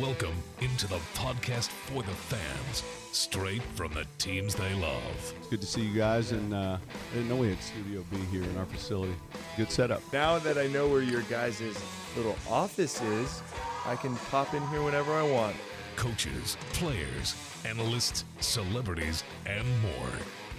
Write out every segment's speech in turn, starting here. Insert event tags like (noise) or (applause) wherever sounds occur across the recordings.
Welcome into the podcast for the fans, straight from the teams they love. Good to see you guys, and uh, I didn't know we had Studio B here in our facility. Good setup. Now that I know where your guys' little office is, I can pop in here whenever I want. Coaches, players, analysts, celebrities, and more.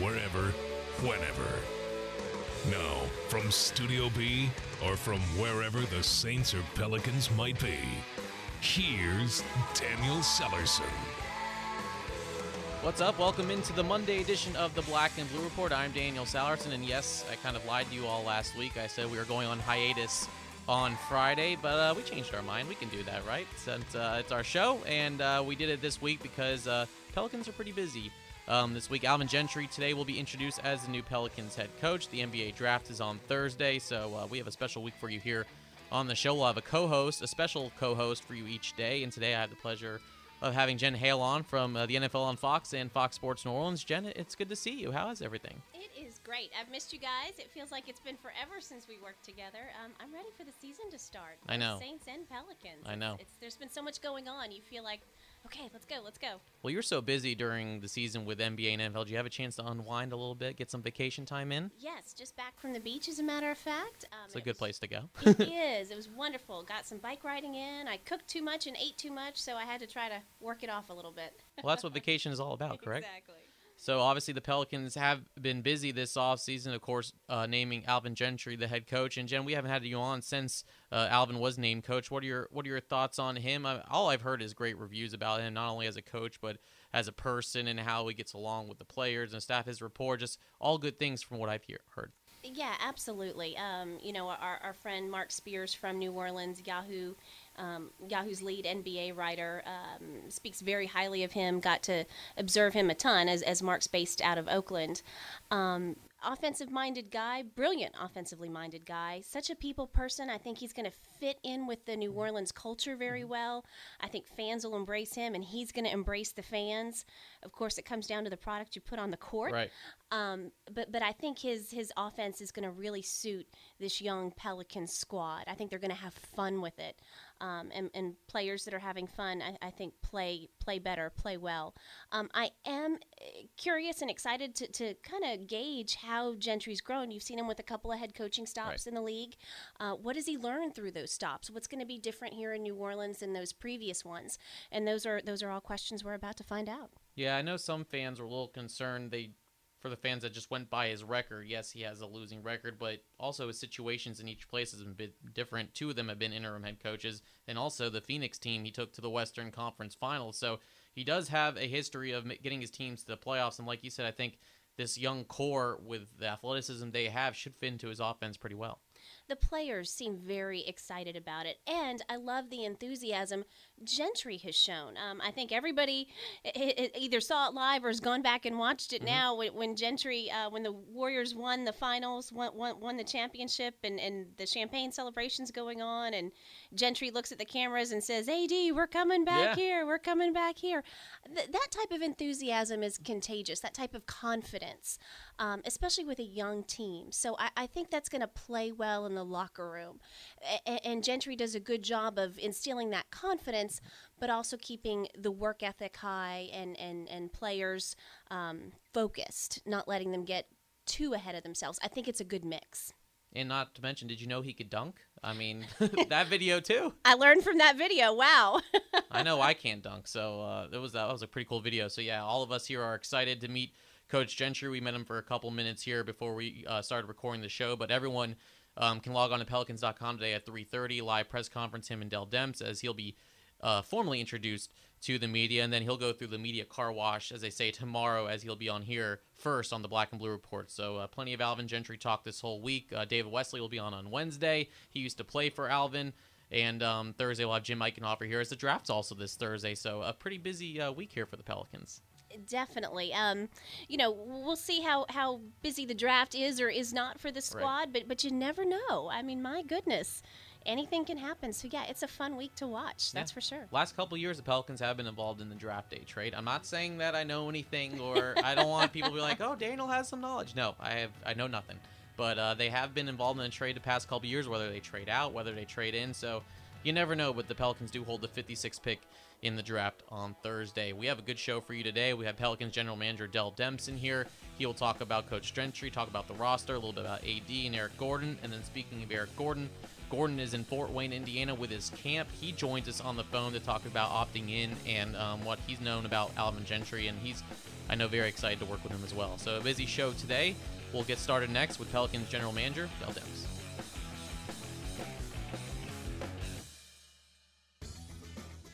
wherever, whenever. Now, from Studio B or from wherever the Saints or Pelicans might be, here's Daniel Salerson. What's up? Welcome into the Monday edition of the Black and Blue Report. I'm Daniel Salerson, and yes, I kind of lied to you all last week. I said we were going on hiatus on Friday, but uh, we changed our mind. We can do that, right? Since uh, it's our show, and uh, we did it this week because uh, Pelicans are pretty busy. Um, this week, Alvin Gentry today will be introduced as the new Pelicans head coach. The NBA draft is on Thursday, so uh, we have a special week for you here on the show. We'll have a co-host, a special co-host for you each day, and today I have the pleasure of having Jen Hale on from uh, the NFL on Fox and Fox Sports New Orleans. Jen, it's good to see you. How is everything? It is great. I've missed you guys. It feels like it's been forever since we worked together. Um, I'm ready for the season to start. I know. Saints and Pelicans. I know. It's, it's, there's been so much going on. You feel like, okay, let's go, let's go. Well, you're so busy during the season with NBA and NFL. Do you have a chance to unwind a little bit, get some vacation time in? Yes, just back from the beach, as a matter of fact. Um, It's a it good was- place to go. (laughs) (laughs) it is. It was wonderful. Got some bike riding in. I cooked too much and ate too much, so I had to try to work it off a little bit. well, that's what (laughs) vacation is all about, correct? Exactly. So obviously the Pelicans have been busy this offseason, of course, uh, naming Alvin Gentry the head coach. And Jen, we haven't had you on since uh, Alvin was named coach. What are your What are your thoughts on him? I, all I've heard is great reviews about him, not only as a coach but as a person and how he gets along with the players and staff. His rapport, just all good things from what I've hear, heard. Yeah, absolutely. Um, you know, our, our friend Mark Spears from New Orleans, Yahoo, um, Yahoo's lead NBA writer, um, speaks very highly of him. Got to observe him a ton as, as Mark's based out of Oakland. Um, offensive minded guy, brilliant offensively minded guy, such a people person. I think he's going to fit in with the New Orleans culture very well. I think fans will embrace him and he's going to embrace the fans. Of course, it comes down to the product you put on the court. Right. Um, but but I think his his offense is going to really suit this young Pelican squad. I think they're going to have fun with it, um, and, and players that are having fun, I, I think play play better, play well. Um, I am uh, curious and excited to, to kind of gauge how Gentry's grown. You've seen him with a couple of head coaching stops Right. in the league. Uh, what does he learn through those stops? What's going to be different here in New Orleans than those previous ones? And those are those are all questions we're about to find out. Yeah, I know some fans were a little concerned. They, for the fans that just went by his record, yes, he has a losing record, but also his situations in each place has been bit different. Two of them have been interim head coaches, and also the Phoenix team he took to the Western Conference Finals. So he does have a history of getting his teams to the playoffs. And like you said, I think this young core with the athleticism they have should fit into his offense pretty well. the players seem very excited about it, and I love the enthusiasm Gentry has shown. Um, I think everybody either saw it live or has gone back and watched it now. When, when Gentry, uh, when the Warriors won the finals, won, won, won the championship, and, and the champagne celebrations going on, and Gentry looks at the cameras and says, "AD, we're coming back Yeah. here. We're coming back here." Th- that type of enthusiasm is contagious. That type of confidence, um, especially with a young team. So I, I think that's going to play well in the locker room. A- and Gentry does a good job of instilling that confidence, but also keeping the work ethic high and, and, and players um, focused, not letting them get too ahead of themselves. I think it's a good mix. And not to mention, did you know he could dunk? I mean, (laughs) that video too. (laughs) I learned from that video. Wow. (laughs) I know I can't dunk, so uh, that was that was a pretty cool video. So yeah, all of us here are excited to meet Coach Gentry. We met him for a couple minutes here before we uh, started recording the show, but everyone um, can log on to Pelicans.com today at 3:30 live press conference. Him and Dell Demps as he'll be uh, formally introduced to the media, and then he'll go through the media car wash, as they say, tomorrow, as he'll be on here first on the Black and Blue Report. So, uh, plenty of Alvin Gentry talk this whole week. Uh, David Wesley will be on on Wednesday. He used to play for Alvin. And um, Thursday we'll have Jim Eichenhofer here as the draft's also this Thursday. So a pretty busy uh, week here for the Pelicans. Definitely. Um, you know, we'll see how, how busy the draft is or is not for the squad, right. but but you never know. I mean, my goodness, anything can happen. So yeah, it's a fun week to watch. That's yeah. for sure. Last couple years, the Pelicans have been involved in the draft day trade. I'm not saying that I know anything or I don't want people to be like, oh, Daniel has some knowledge. No, I have I know nothing. But uh, they have been involved in the trade the past couple years, whether they trade out, whether they trade in. So you never know, but the Pelicans do hold the 56 pick in the draft on Thursday. We have a good show for you today. We have Pelicans general manager Dell Demps here. He will talk about Coach Gentry, talk about the roster, a little bit about AD and Eric Gordon. And then speaking of Eric Gordon, Gordon is in Fort Wayne, Indiana with his camp. He joins us on the phone to talk about opting in and um, what he's known about Alvin Gentry. And he's, I know, very excited to work with him as well. So a busy show today. We'll get started next with Pelicans general manager Dell Demps.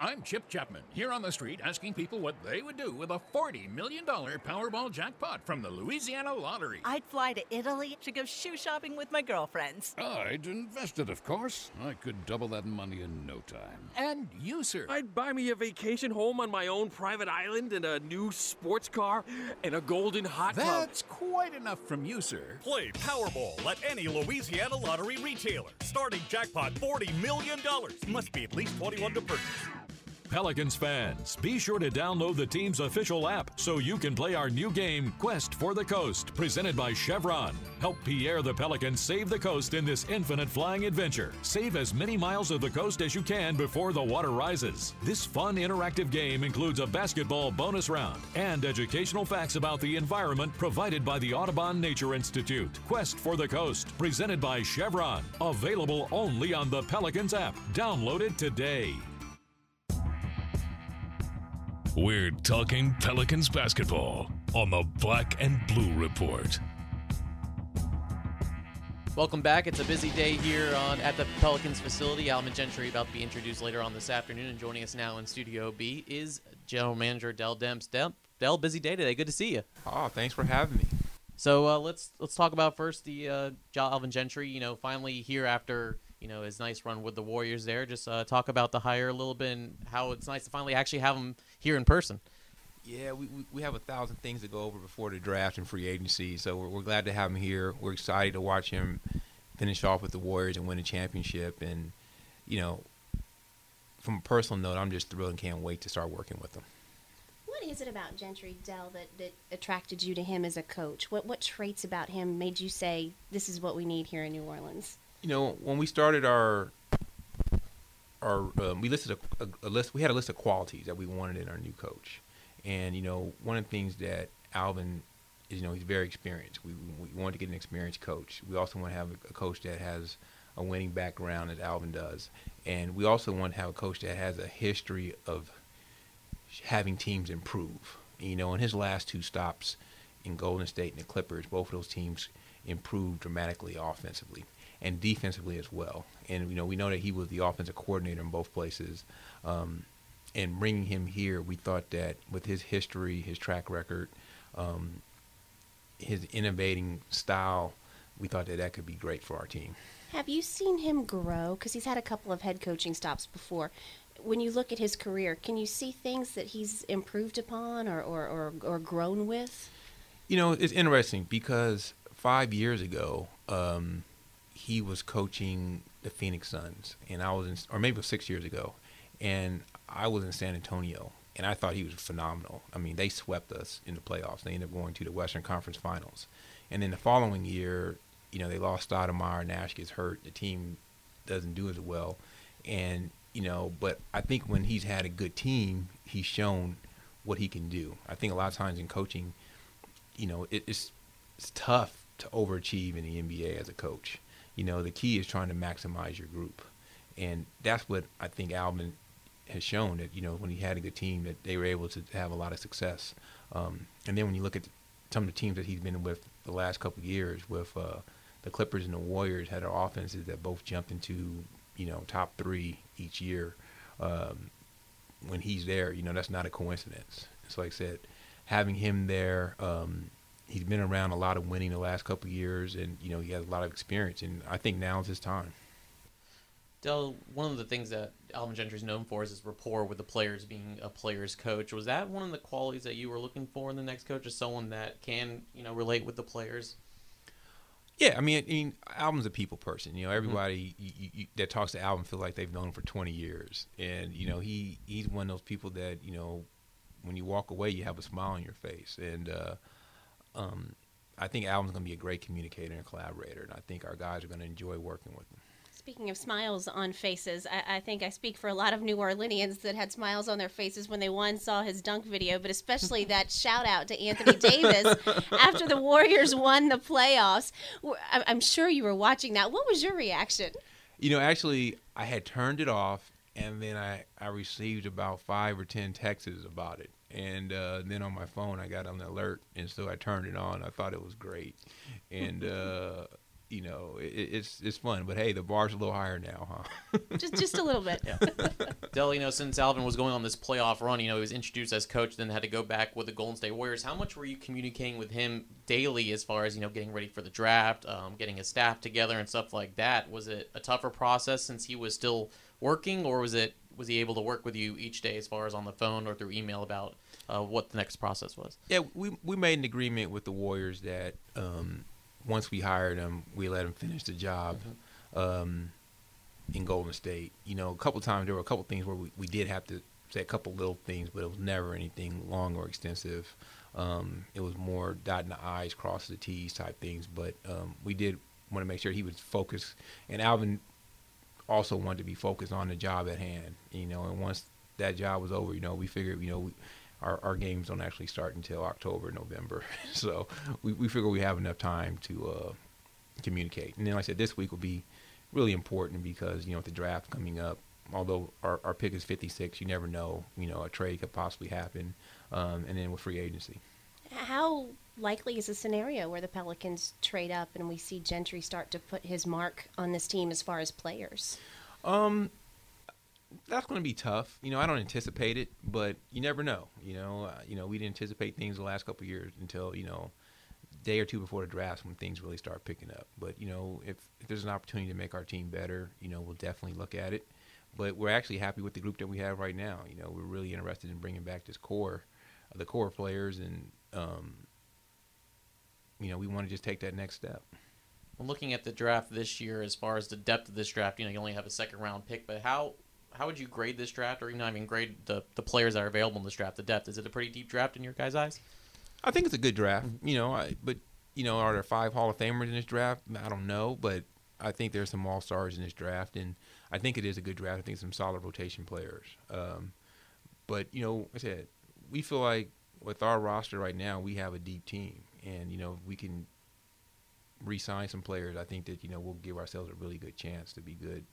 I'm Chip Chapman, here on the street asking people what they would do with a $40 million Powerball jackpot from the Louisiana Lottery. I'd fly to Italy to go shoe shopping with my girlfriends. I'd invest it, of course. I could double that money in no time. And you, sir? I'd buy me a vacation home on my own private island and a new sports car and a golden hot tub. That's quite enough from you, sir. Play Powerball at any Louisiana Lottery retailer. Starting jackpot $40 million. Must be at least 21 to purchase. Pelicans fans, be sure to download the team's official app so you can play our new game, Quest for the Coast, presented by Chevron. Help Pierre the Pelican save the coast in this infinite flying adventure. Save as many miles of the coast as you can before the water rises. This fun, interactive game includes a basketball bonus round and educational facts about the environment provided by the Audubon Nature Institute. Quest for the Coast, presented by Chevron. Available only on the Pelicans app. Download it today. We're talking Pelicans basketball on the Black and Blue Report. Welcome back. It's a busy day here on at the Pelicans facility. Alvin Gentry about to be introduced later on this afternoon, and joining us now in Studio B is General Manager Dell Demps. Dell, Dell busy day today. Good to see you. Oh, thanks for having me. So uh, let's let's talk about first the uh, Alvin Gentry. You know, finally here after you know his nice run with the Warriors there. Just uh, talk about the hire a little bit and how it's nice to finally actually have him here in person. Yeah, we, we have a thousand things to go over before the draft and free agency, so we're, we're glad to have him here. We're excited to watch him finish off with the Warriors and win a championship. And you know, from a personal note, I'm just thrilled and can't wait to start working with him. What is it about Gentry Dell that, that attracted you to him as a coach? What what traits about him made you say this is what we need here in New Orleans? You know, when we started our our um, we listed a, a, a, list. We had a list of qualities that we wanted in our new coach, and you know, one of the things that Alvin is, you know, he's very experienced. We we wanted to get an experienced coach. We also want to have a, a coach that has a winning background, as Alvin does, and we also want to have a coach that has a history of having teams improve. You know, in his last two stops in Golden State and the Clippers, both of those teams improved dramatically offensively and defensively as well. And you know, we know that he was the offensive coordinator in both places. Um, and bringing him here, we thought that with his history, his track record, um, his innovating style, we thought that that could be great for our team. Have you seen him grow? Because he's had a couple of head coaching stops before. When you look at his career, can you see things that he's improved upon or, or, or, or grown with? You know, it's interesting because five years ago, um, he was coaching the Phoenix Suns, and I was in, or maybe it was six years ago, and I was in San Antonio, and I thought he was phenomenal. I mean, they swept us in the playoffs. They ended up going to the Western Conference Finals, and then the following year, you know, they lost Stoudemire. Nash gets hurt. The team doesn't do as well, and you know, but I think when he's had a good team, he's shown what he can do. I think a lot of times in coaching, you know, it, it's it's tough to overachieve in the NBA as a coach. You know, the key is trying to maximize your group, and that's what I think Alvin has shown that you know when he had a good team that they were able to have a lot of success. Um, and then when you look at some of the teams that he's been with the last couple years, with uh, the Clippers and the Warriors, had our offenses that both jumped into you know top three each year. Um, when he's there, you know that's not a coincidence. So like I said, having him there, um, he's been around a lot of winning the last couple of years, and you know he has a lot of experience, and I think now is his time. Dell, one of the things that Alvin Gentry is known for is his rapport with the players, being a player's coach. Was that one of the qualities that you were looking for in the next coach, is someone that can, you know, relate with the players? Yeah, I mean, I mean, Alvin's a people person. You know, everybody mm-hmm. you, you, that talks to Alvin feel like they've known him for 20 years, and you know, he he's one of those people that you know, when you walk away, you have a smile on your face, and uh, um, I think Alvin's going to be a great communicator and collaborator, and I think our guys are going to enjoy working with him. Speaking of smiles on faces, I, I, think I speak for a lot of New Orleanians that had smiles on their faces when they one saw his dunk video, but especially (laughs) that shout out to Anthony Davis after the Warriors won the playoffs. I'm sure you were watching that. What was your reaction? You know, actually, I had turned it off, and then I, I received about five or ten texts about it. And uh, then on my phone, I got an alert, and so I turned it on. I thought it was great. And. (laughs) Uh, you know, it, it's it's fun. But hey, the bar's a little higher now, huh? (laughs) just just a little bit. Yeah. (laughs) Dell, you know, since Alvin was going on this playoff run, you know, he was introduced as coach, then had to go back with the Golden State Warriors. How much were you communicating with him daily, as far as you know, getting ready for the draft, um, getting his staff together, and stuff like that? Was it a tougher process since he was still working, or was it was he able to work with you each day, as far as on the phone or through email about uh, what the next process was? Yeah, we we made an agreement with the Warriors that. Um, once we hired him, we let him finish the job mm-hmm. um, in Golden State. You know, a couple times there were a couple things where we, we did have to say a couple little things, but it was never anything long or extensive. Um, it was more dotting the I's, crossing the T's type things. But um, we did want to make sure he was focused, and Alvin also wanted to be focused on the job at hand. You know, and once that job was over, you know, we figured, you know, we, our, our games don't actually start until October, November. (laughs) so we, we figure we have enough time to uh, communicate. And then, like I said, this week will be really important because, you know, with the draft coming up, although our, our pick is 56, you never know, you know, a trade could possibly happen. Um, and then with free agency. How likely is a scenario where the Pelicans trade up and we see Gentry start to put his mark on this team as far as players? Um, that's going to be tough. You know, I don't anticipate it, but you never know. You know, uh, you know, we didn't anticipate things the last couple years until you know, day or two before the draft when things really start picking up. But you know, if, if there's an opportunity to make our team better, you know, we'll definitely look at it. But we're actually happy with the group that we have right now. You know, we're really interested in bringing back this core, uh, the core players, and um, you know, we want to just take that next step. Looking at the draft this year, as far as the depth of this draft, you know, you only have a second round pick, but how how would you grade this draft, or even not even grade the the players that are available in this draft? The depth is it a pretty deep draft in your guys' eyes? I think it's a good draft. Mm-hmm. You know, I, but you know, are there five Hall of Famers in this draft? I don't know, but I think there's some All Stars in this draft, and I think it is a good draft. I think some solid rotation players. Um, but you know, like I said we feel like with our roster right now, we have a deep team, and you know, if we can re-sign some players. I think that you know we'll give ourselves a really good chance to be good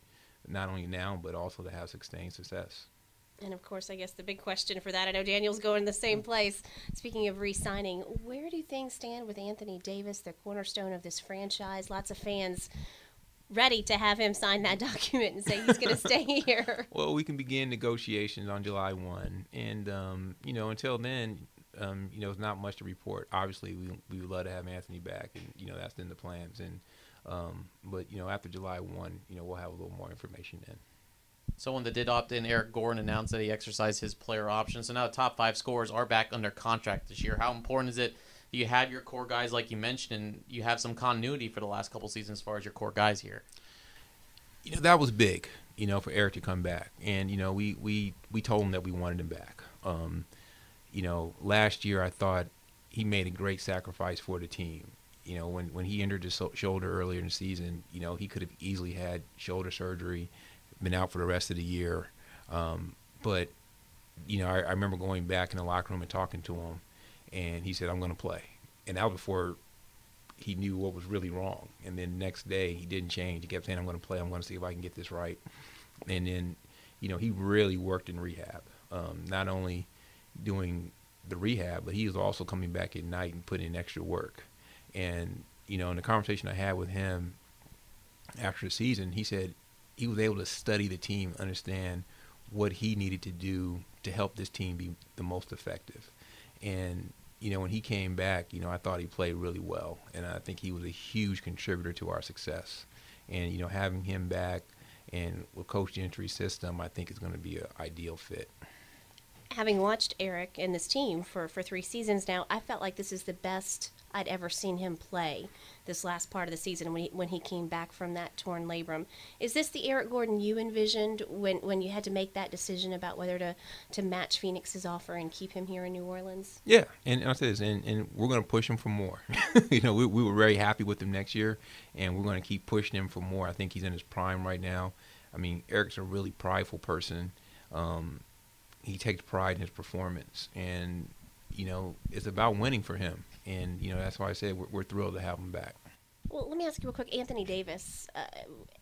not only now but also to have sustained success. And of course, I guess the big question for that, I know Daniel's going the same place. Speaking of re signing, where do things stand with Anthony Davis, the cornerstone of this franchise? Lots of fans ready to have him sign that (laughs) document and say he's going to stay (laughs) here. Well, we can begin negotiations on July 1. And, um, you know, until then, um, you know, it's not much to report. Obviously, we, we would love to have Anthony back, and, you know, that's in the plans. And, um, but you know, after July one, you know, we'll have a little more information then. Someone that did opt in, Eric Gordon, announced that he exercised his player option. So now the top five scorers are back under contract this year. How important is it? That you have your core guys, like you mentioned, and you have some continuity for the last couple seasons as far as your core guys here. you know that was big, you know, for Eric to come back, and you know we we we told him that we wanted him back. Um, you know, last year I thought he made a great sacrifice for the team. You know, when when he injured his shoulder earlier in the season, you know he could have easily had shoulder surgery, been out for the rest of the year. Um, but you know, I, I remember going back in the locker room and talking to him, and he said, "I'm going to play," and that was before he knew what was really wrong. And then next day he didn't change. He kept saying, "I'm going to play. I'm going to see if I can get this right." And then, you know, he really worked in rehab. Um, not only doing the rehab, but he was also coming back at night and putting in extra work. And you know, in the conversation I had with him after the season, he said he was able to study the team, understand what he needed to do to help this team be the most effective. And you know, when he came back, you know, I thought he played really well, and I think he was a huge contributor to our success. And you know, having him back and with Coach Gentry's system, I think is going to be an ideal fit. Having watched Eric and this team for, for three seasons now, I felt like this is the best I'd ever seen him play this last part of the season when he, when he came back from that torn labrum. Is this the Eric Gordon you envisioned when, when you had to make that decision about whether to, to match Phoenix's offer and keep him here in New Orleans? Yeah, and, and I said this, and, and we're going to push him for more. (laughs) you know, we, we were very happy with him next year, and we're going to keep pushing him for more. I think he's in his prime right now. I mean, Eric's a really prideful person. Um, he takes pride in his performance, and you know, it's about winning for him. And you know, that's why I said we're, we're thrilled to have him back. Well, let me ask you real quick, Anthony Davis. Uh,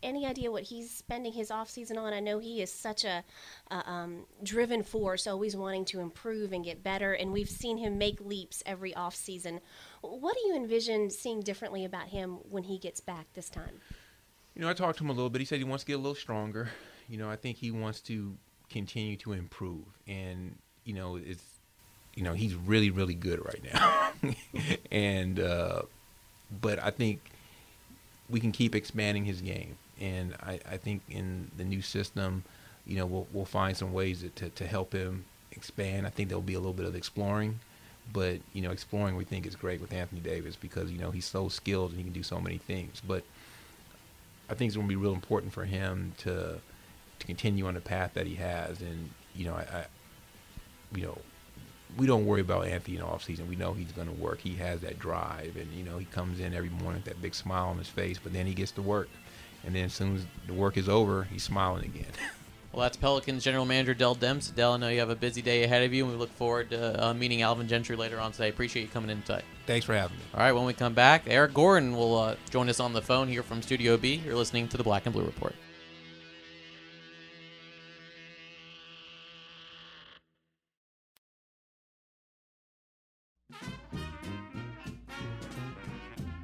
any idea what he's spending his off season on? I know he is such a uh, um, driven force, always wanting to improve and get better, and we've seen him make leaps every off season. What do you envision seeing differently about him when he gets back this time? You know, I talked to him a little bit. He said he wants to get a little stronger. You know, I think he wants to continue to improve, and you know, it's you know he's really really good right now, (laughs) and uh, but I think we can keep expanding his game, and I, I think in the new system, you know, we'll we'll find some ways to to help him expand. I think there'll be a little bit of exploring, but you know, exploring we think is great with Anthony Davis because you know he's so skilled and he can do so many things, but. I think it's going to be real important for him to to continue on the path that he has. And you know, I, I you know, we don't worry about Anthony in off season. We know he's going to work. He has that drive, and you know, he comes in every morning with that big smile on his face. But then he gets to work, and then as soon as the work is over, he's smiling again. (laughs) Well, that's Pelicans general manager Dell Demps. Dell, I know you have a busy day ahead of you, and we look forward to uh, meeting Alvin Gentry later on today. Appreciate you coming in today. Thanks for having me. All right, when we come back, Eric Gordon will uh, join us on the phone here from Studio B. You're listening to the Black and Blue Report.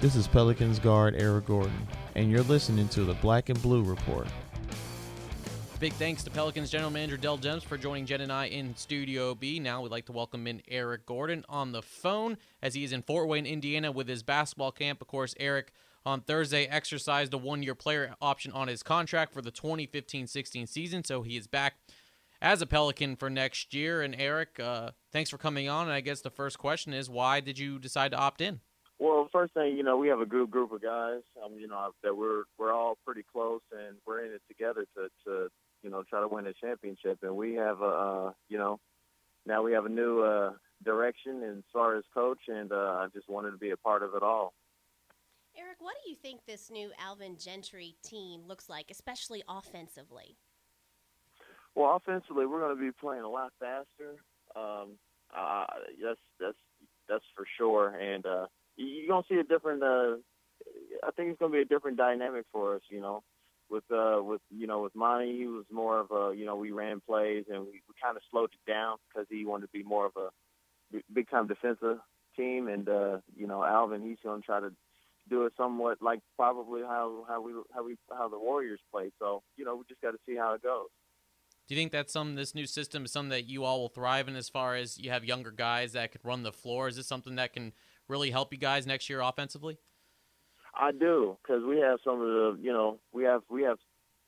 This is Pelicans guard Eric Gordon, and you're listening to the Black and Blue Report. Big thanks to Pelicans general manager Dell Demps for joining Jen and I in Studio B. Now we'd like to welcome in Eric Gordon on the phone as he is in Fort Wayne, Indiana with his basketball camp. Of course, Eric on Thursday exercised a one year player option on his contract for the 2015 16 season, so he is back as a Pelican for next year. And Eric, uh, thanks for coming on. And I guess the first question is why did you decide to opt in? Well, first thing, you know, we have a group group of guys, um, you know, that we're we're all pretty close and we're in it together to to you know try to win a championship. And we have a uh, you know now we have a new uh, direction as far as coach, and uh, I just wanted to be a part of it all. Eric, what do you think this new Alvin Gentry team looks like, especially offensively? Well, offensively, we're going to be playing a lot faster. Um, uh, that's that's that's for sure, and uh, you're to see a different. Uh, I think it's to be a different dynamic for us. You know, with uh, with you know with Monty, he was more of a you know we ran plays and we, we kind of slowed it down because he wanted to be more of a big time defensive team, and uh, you know Alvin, he's to try to do it somewhat like probably how how we how we how the Warriors play. So you know we just got to see how it goes. Do you think that some this new system is something that you all will thrive in as far as you have younger guys that could run the floor? Is this something that can really help you guys next year offensively? I do because we have some of the you know we have we have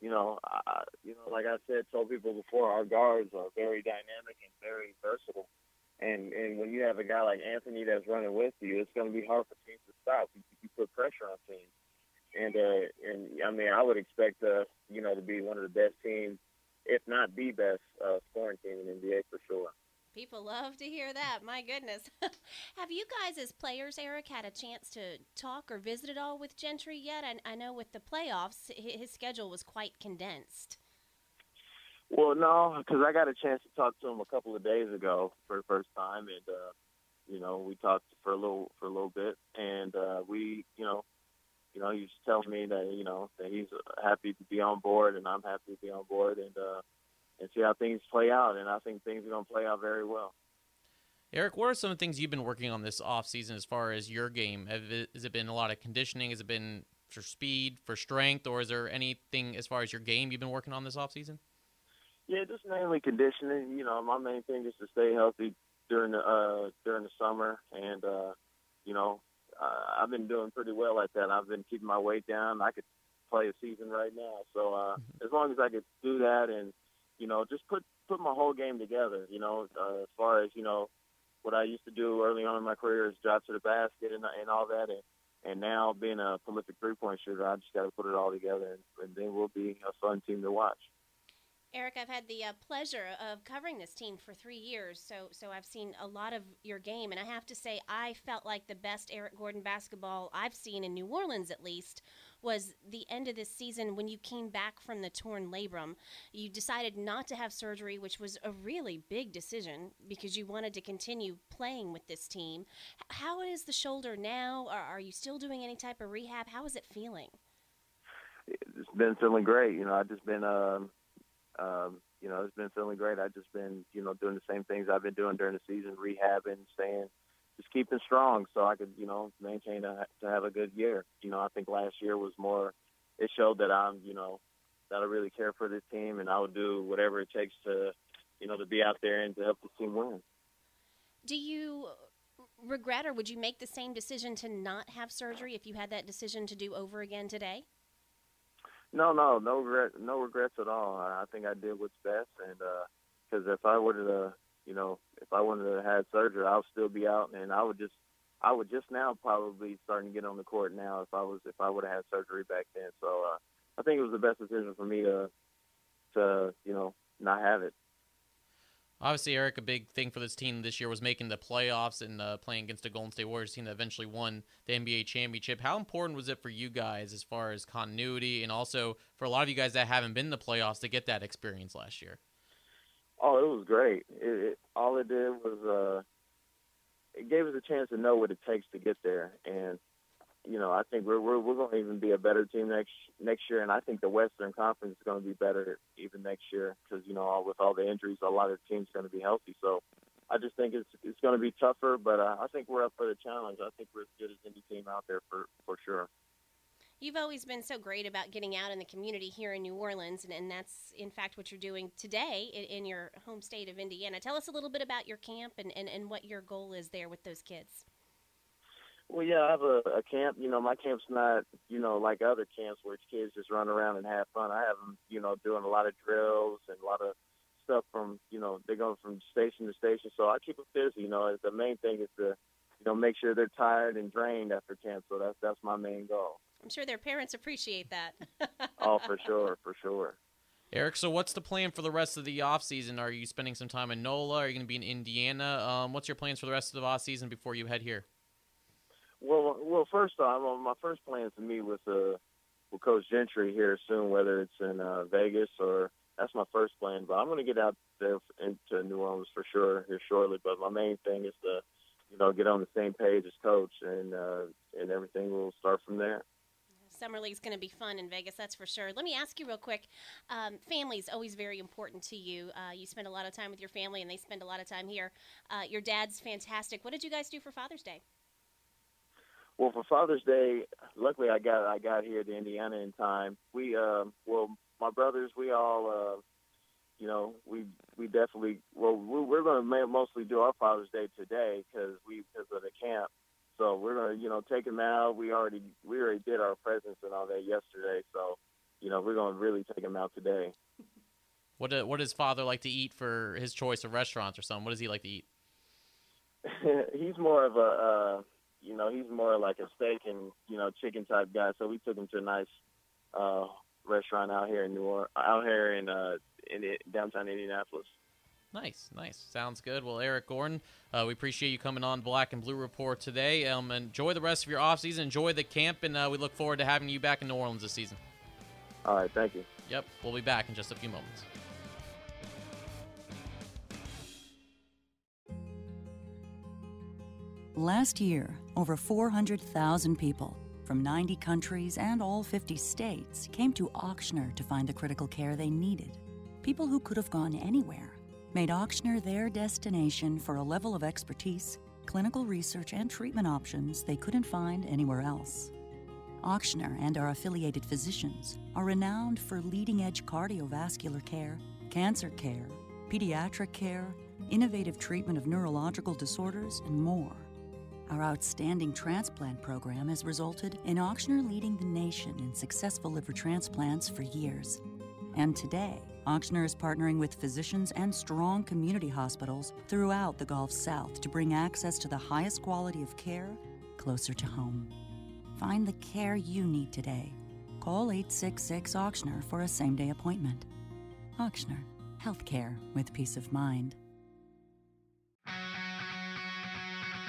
you know uh, you know like I said told people before our guards are very dynamic and very versatile. And and when you have a guy like Anthony that's running with you, it's going to be hard for teams to stop. You, you put pressure on teams, and uh, and I mean I would expect us, you know, to be one of the best teams if not the best uh, scoring team in NBA for sure. People love to hear that. My goodness. (laughs) Have you guys, as players, Eric, had a chance to talk or visit at all with Gentry yet? I, I know with the playoffs, his schedule was quite condensed. Well, no, because I got a chance to talk to him a couple of days ago for the first time, and uh, you know, we talked for a little for a little bit, and uh, we, you know, you know, he's telling me that you know that he's happy to be on board, and I'm happy to be on board, and uh, and see how things play out. And I think things are going to play out very well. Eric, what are some of the things you've been working on this off season as far as your game? Have it, has it been a lot of conditioning? Has it been for speed, for strength, or is there anything as far as your game you've been working on this off season? Yeah, just mainly conditioning. You know, my main thing is to stay healthy during the uh, during the summer, and uh, you know, uh, I've been doing pretty well at that. I've been keeping my weight down. I could play a season right now. So uh, mm-hmm. as long as I could do that and you know just put put my whole game together. You know, uh, as far as you know what I used to do early on in my career is drive to the basket and and all that. And and now being a prolific three point shooter, I just got to put it all together, and, and then we'll be a fun team to watch. Eric, I've had the uh, pleasure of covering this team for three years, so so I've seen a lot of your game, and I have to say, I felt like the best Eric Gordon basketball I've seen in New Orleans, at least, was the end of this season when you came back from the torn labrum. You decided not to have surgery, which was a really big decision because you wanted to continue playing with this team. How is the shoulder now? Are, you still doing any type of rehab? How is it feeling? It's been feeling great. You know, I've just been. Um um, you know, it's been feeling great. I've just been, you know, doing the same things I've been doing during the season, rehabbing, staying, just keeping strong, so I could, you know, maintain a, to have a good year. You know, I think last year was more. It showed that I'm, you know, that I really care for this team, and I would do whatever it takes to, you know, to be out there and to help the team win. Do you regret, or would you make the same decision to not have surgery if you had that decision to do over again today? No, no, no regret, no regrets at all. I think I did what's best, and because uh, if I would have, uh, you know, if I wouldn't have had surgery, I'll still be out, and I would just, I would just now probably starting to get on the court now if I was, if I would have had surgery back then. So uh, I think it was the best decision for me to, to, you know, not have it. Obviously, Eric, a big thing for this team this year was making the playoffs and uh, playing against the Golden State Warriors team that eventually won the NBA championship. How important was it for you guys as far as continuity and also for a lot of you guys that haven't been in the playoffs to get that experience last year? Oh, it was great. It, it, all it did was uh, it gave us a chance to know what it takes to get there, and you know, I think we're we're, we're going to even be a better team next next year, and I think the Western Conference is going to be better even next year because you know, all, with all the injuries, a lot of teams are going to be healthy. So, I just think it's it's going to be tougher, but uh, I think we're up for the challenge. I think we're as good as any team out there for for sure. You've always been so great about getting out in the community here in New Orleans, and, and that's in fact what you're doing today in, in your home state of Indiana. Tell us a little bit about your camp and, and, and what your goal is there with those kids. Well, yeah, I have a, a camp. You know, my camp's not, you know, like other camps where kids just run around and have fun. I have them, you know, doing a lot of drills and a lot of stuff from, you know, they're going from station to station. So I keep them busy. You know, the main thing is to, you know, make sure they're tired and drained after camp. So that's that's my main goal. I'm sure their parents appreciate that. (laughs) oh, for sure, for sure. Eric, so what's the plan for the rest of the off season? Are you spending some time in NOLA? Are you going to be in Indiana? Um, what's your plans for the rest of the off season before you head here? Well, well, first off, my first plan is to meet with uh, with Coach Gentry here soon, whether it's in uh, Vegas or that's my first plan. But I'm going to get out there into New Orleans for sure here shortly. But my main thing is to, you know, get on the same page as Coach, and uh, and everything will start from there. Summer League's going to be fun in Vegas, that's for sure. Let me ask you real quick. Um, family is always very important to you. Uh, you spend a lot of time with your family, and they spend a lot of time here. Uh, your dad's fantastic. What did you guys do for Father's Day? Well, for Father's Day, luckily I got I got here to Indiana in time. We, uh, well, my brothers, we all, uh, you know, we we definitely well we're going to mostly do our Father's Day today because we because of the camp. So we're gonna, you know, take them out. We already we already did our presents and all that yesterday. So, you know, we're gonna really take them out today. What do, what does father like to eat for his choice of restaurants or something? What does he like to eat? (laughs) he's more of a, uh, you know, he's more like a steak and you know chicken type guy. So we took him to a nice uh, restaurant out here in New Orleans, out here in uh, in downtown Indianapolis. Nice, nice. Sounds good. Well, Eric Gordon, uh, we appreciate you coming on Black and Blue Report today. Um, enjoy the rest of your off season. Enjoy the camp, and uh, we look forward to having you back in New Orleans this season. All right, thank you. Yep, we'll be back in just a few moments. Last year, over 400,000 people from 90 countries and all 50 states came to Ochsner to find the critical care they needed. People who could have gone anywhere made Ochsner their destination for a level of expertise, clinical research, and treatment options they couldn't find anywhere else. Ochsner and our affiliated physicians are renowned for leading edge cardiovascular care, cancer care, pediatric care, innovative treatment of neurological disorders, and more. Our outstanding transplant program has resulted in Ochsner leading the nation in successful liver transplants for years. And today, Ochsner is partnering with physicians and strong community hospitals throughout the Gulf South to bring access to the highest quality of care closer to home. Find the care you need today. Call 866 Ochsner for a same day appointment. Ochsner, healthcare with peace of mind.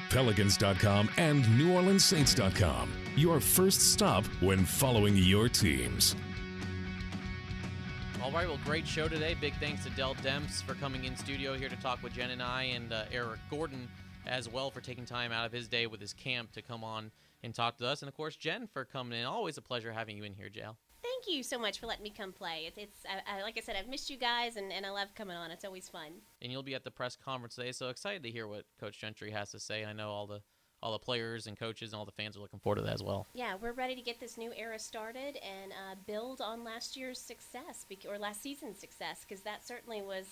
Pelicans.com and NewOrleansSaints.com. Your first stop when following your teams. All right, well, great show today. Big thanks to Dell Demps for coming in studio here to talk with Jen and I, and uh, Eric Gordon as well for taking time out of his day with his camp to come on and talk to us. And of course, Jen for coming in. Always a pleasure having you in here, Jail. Thank you so much for letting me come play. It's, it's I, I, like I said, I've missed you guys, and, and I love coming on. It's always fun. And you'll be at the press conference today, so excited to hear what Coach Gentry has to say. I know all the all the players and coaches and all the fans are looking forward to that as well. Yeah, we're ready to get this new era started and uh, build on last year's success or last season's success because that certainly was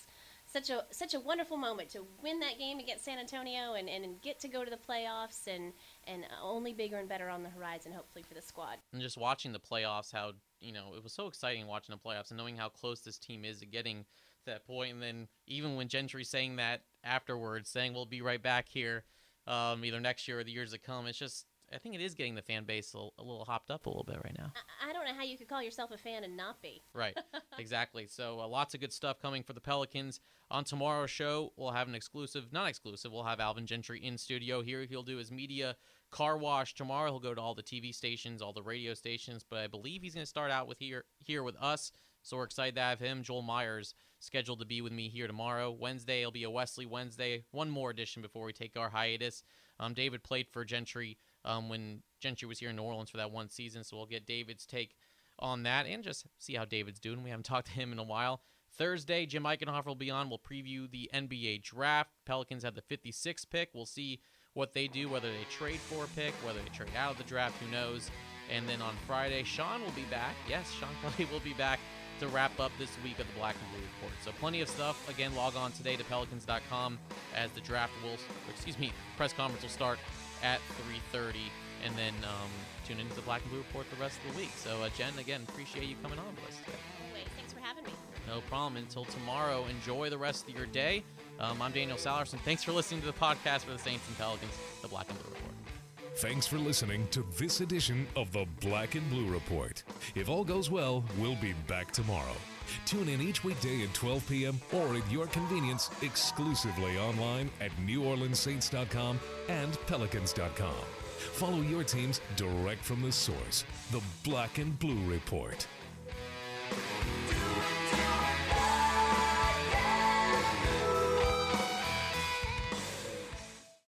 such a such a wonderful moment to win that game against San Antonio and, and get to go to the playoffs and and only bigger and better on the horizon hopefully for the squad. And just watching the playoffs, how you know it was so exciting watching the playoffs and knowing how close this team is to getting to that point. And then even when Gentry saying that afterwards, saying we'll be right back here um, either next year or the years to come. It's just I think it is getting the fan base a, a little hopped up a little bit right now. I, I, don't know how you could call yourself a fan and not be. Right, (laughs) exactly. So uh, lots of good stuff coming for the Pelicans. On tomorrow's show, we'll have an exclusive, not exclusive, we'll have Alvin Gentry in studio here. He'll do his media car wash tomorrow. He'll go to all the TV stations, all the radio stations, but I believe he's going to start out with here here with us. So we're excited to have him. Joel Meyers scheduled to be with me here tomorrow. Wednesday, it'll be a Wesley Wednesday. One more edition before we take our hiatus. Um, David played for Gentry um, when Gentry was here in New Orleans for that one season, so we'll get David's take on that and just see how David's doing. We haven't (laughs) talked to him in a while. Thursday, Jim Eichenhofer will be on. We'll preview the NBA draft. Pelicans have the 56th pick. We'll see what they do, whether they trade for a pick, whether they trade out of the draft, who knows. And then on Friday, Sean will be back. Yes, Sean (laughs) Kelly will be back to wrap up this week of the Black and Blue Report. So plenty of stuff. Again, log on today to Pelicans.com as the draft will, excuse me, press conference will start at 3:30, and then um, tune into the Black and Blue Report the rest of the week. So, uh, Jen, again, appreciate you coming on with us today. Wait, thanks for having me. No problem. Until tomorrow, enjoy the rest of your day. Um, I'm Daniel Salerson. Thanks for listening to the podcast for the Saints and Pelicans, the Black and Blue Report. Thanks for listening to this edition of the Black and Blue Report. If all goes well, we'll be back tomorrow. Tune in each weekday at 12 p.m. or at your convenience exclusively online at NewOrleansSaints.com and Pelicans.com. Follow your teams direct from the source, the Black and Blue Report.